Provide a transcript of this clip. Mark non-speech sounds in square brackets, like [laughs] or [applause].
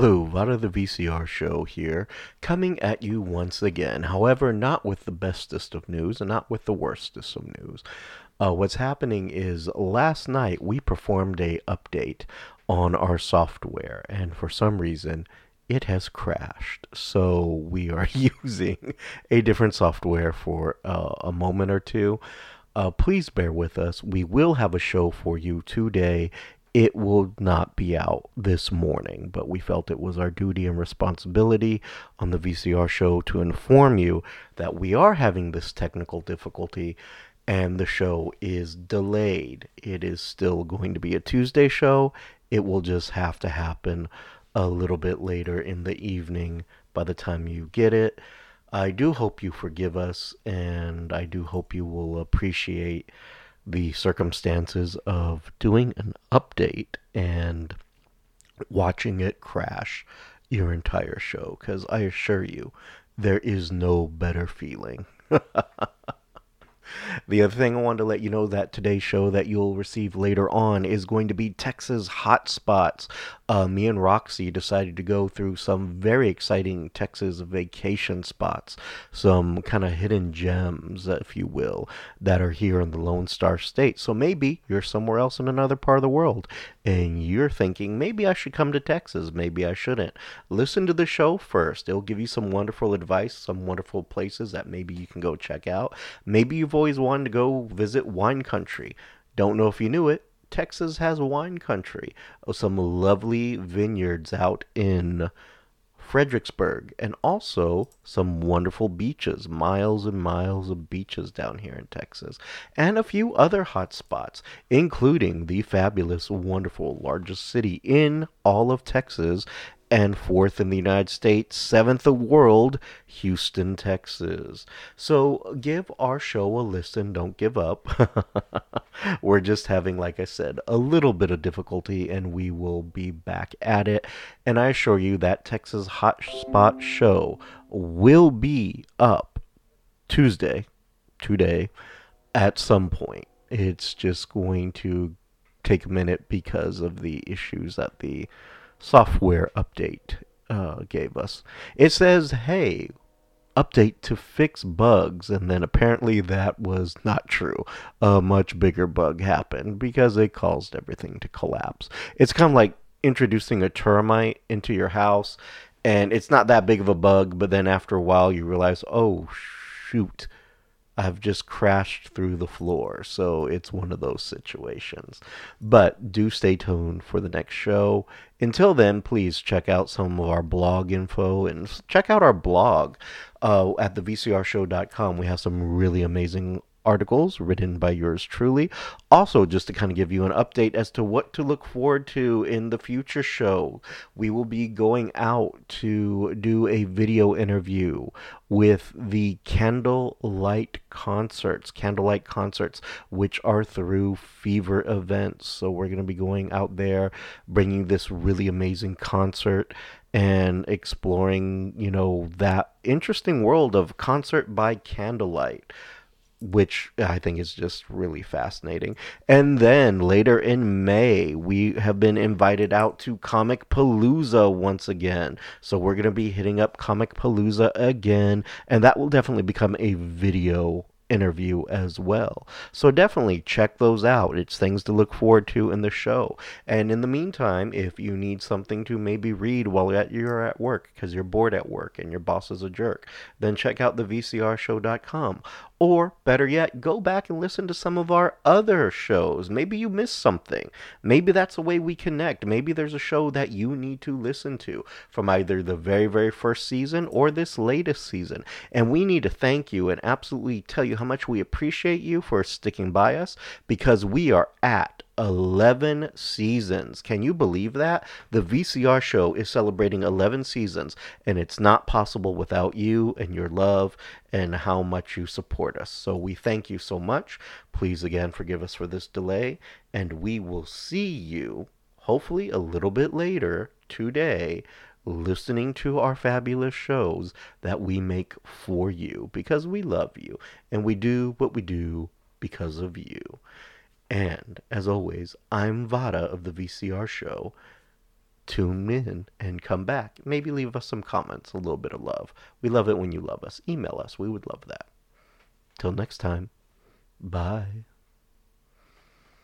Hello, Vara the VCR show here, coming at you once again. However, not with the bestest of news and not with the worstest of news. Uh, what's happening is last night we performed a update on our software, and for some reason it has crashed. So we are [laughs] using a different software for uh, a moment or two. Uh, please bear with us. We will have a show for you today it will not be out this morning, but we felt it was our duty and responsibility on the VCR show to inform you that we are having this technical difficulty and the show is delayed. It is still going to be a Tuesday show. It will just have to happen a little bit later in the evening by the time you get it. I do hope you forgive us and I do hope you will appreciate the circumstances of doing an update and watching it crash your entire show because I assure you, there is no better feeling. [laughs] The other thing I wanted to let you know that today's show that you'll receive later on is going to be Texas hotspots. Uh, me and Roxy decided to go through some very exciting Texas vacation spots, some kind of hidden gems, if you will, that are here in the Lone Star State. So maybe you're somewhere else in another part of the world and you're thinking, maybe I should come to Texas, maybe I shouldn't. Listen to the show first. It'll give you some wonderful advice, some wonderful places that maybe you can go check out. Maybe you've always wanted to go visit wine country. Don't know if you knew it. Texas has wine country. Some lovely vineyards out in Fredericksburg, and also some wonderful beaches, miles and miles of beaches down here in Texas, and a few other hot spots, including the fabulous, wonderful, largest city in all of Texas and fourth in the United States, seventh the world, Houston, Texas. So give our show a listen. Don't give up. [laughs] We're just having, like I said, a little bit of difficulty, and we will be back at it. And I assure you that Texas Hotspot show will be up Tuesday, today, at some point. It's just going to take a minute because of the issues that the software update uh, gave us. It says, hey, update to fix bugs, and then apparently that was not true. A much bigger bug happened because it caused everything to collapse. It's kind of like introducing a termite into your house, and it's not that big of a bug, but then after a while you realize, oh, shoot I've just crashed through the floor. So it's one of those situations. But do stay tuned for the next show. Until then, please check out some of our blog info and check out our blog uh, at thevcrshow.com. We have some really amazing articles written by yours truly. Also, just to kind of give you an update as to what to look forward to in the future show, we will be going out to do a video interview with the Candlelight concerts, Candlelight concerts, which are through Fever events. So, we're going to be going out there bringing this really amazing concert and exploring, you know, that interesting world of concert by candlelight which I think is just really fascinating. And then later in May, we have been invited out to Comicpalooza once again. So we're going to be hitting up Comicpalooza again, and that will definitely become a video interview as well. So definitely check those out. It's things to look forward to in the show. And in the meantime, if you need something to maybe read while you're at work because you're bored at work and your boss is a jerk, then check out the VCRshow.com. Or better yet, go back and listen to some of our other shows. Maybe you missed something. Maybe that's a way we connect. Maybe there's a show that you need to listen to from either the very, very first season or this latest season. And we need to thank you and absolutely tell you how much we appreciate you for sticking by us because we are at 11 seasons. Can you believe that? The VCR show is celebrating 11 seasons, and it's not possible without you and your love and how much you support us. So we thank you so much. Please again forgive us for this delay, and we will see you hopefully a little bit later today listening to our fabulous shows that we make for you because we love you and we do what we do because of you. And as always, I'm Vara of the VCR show. tune in and come back. Maybe leave us some comments, a little bit of love. We love it when you love us. Email us. We would love that. Till next time, bye.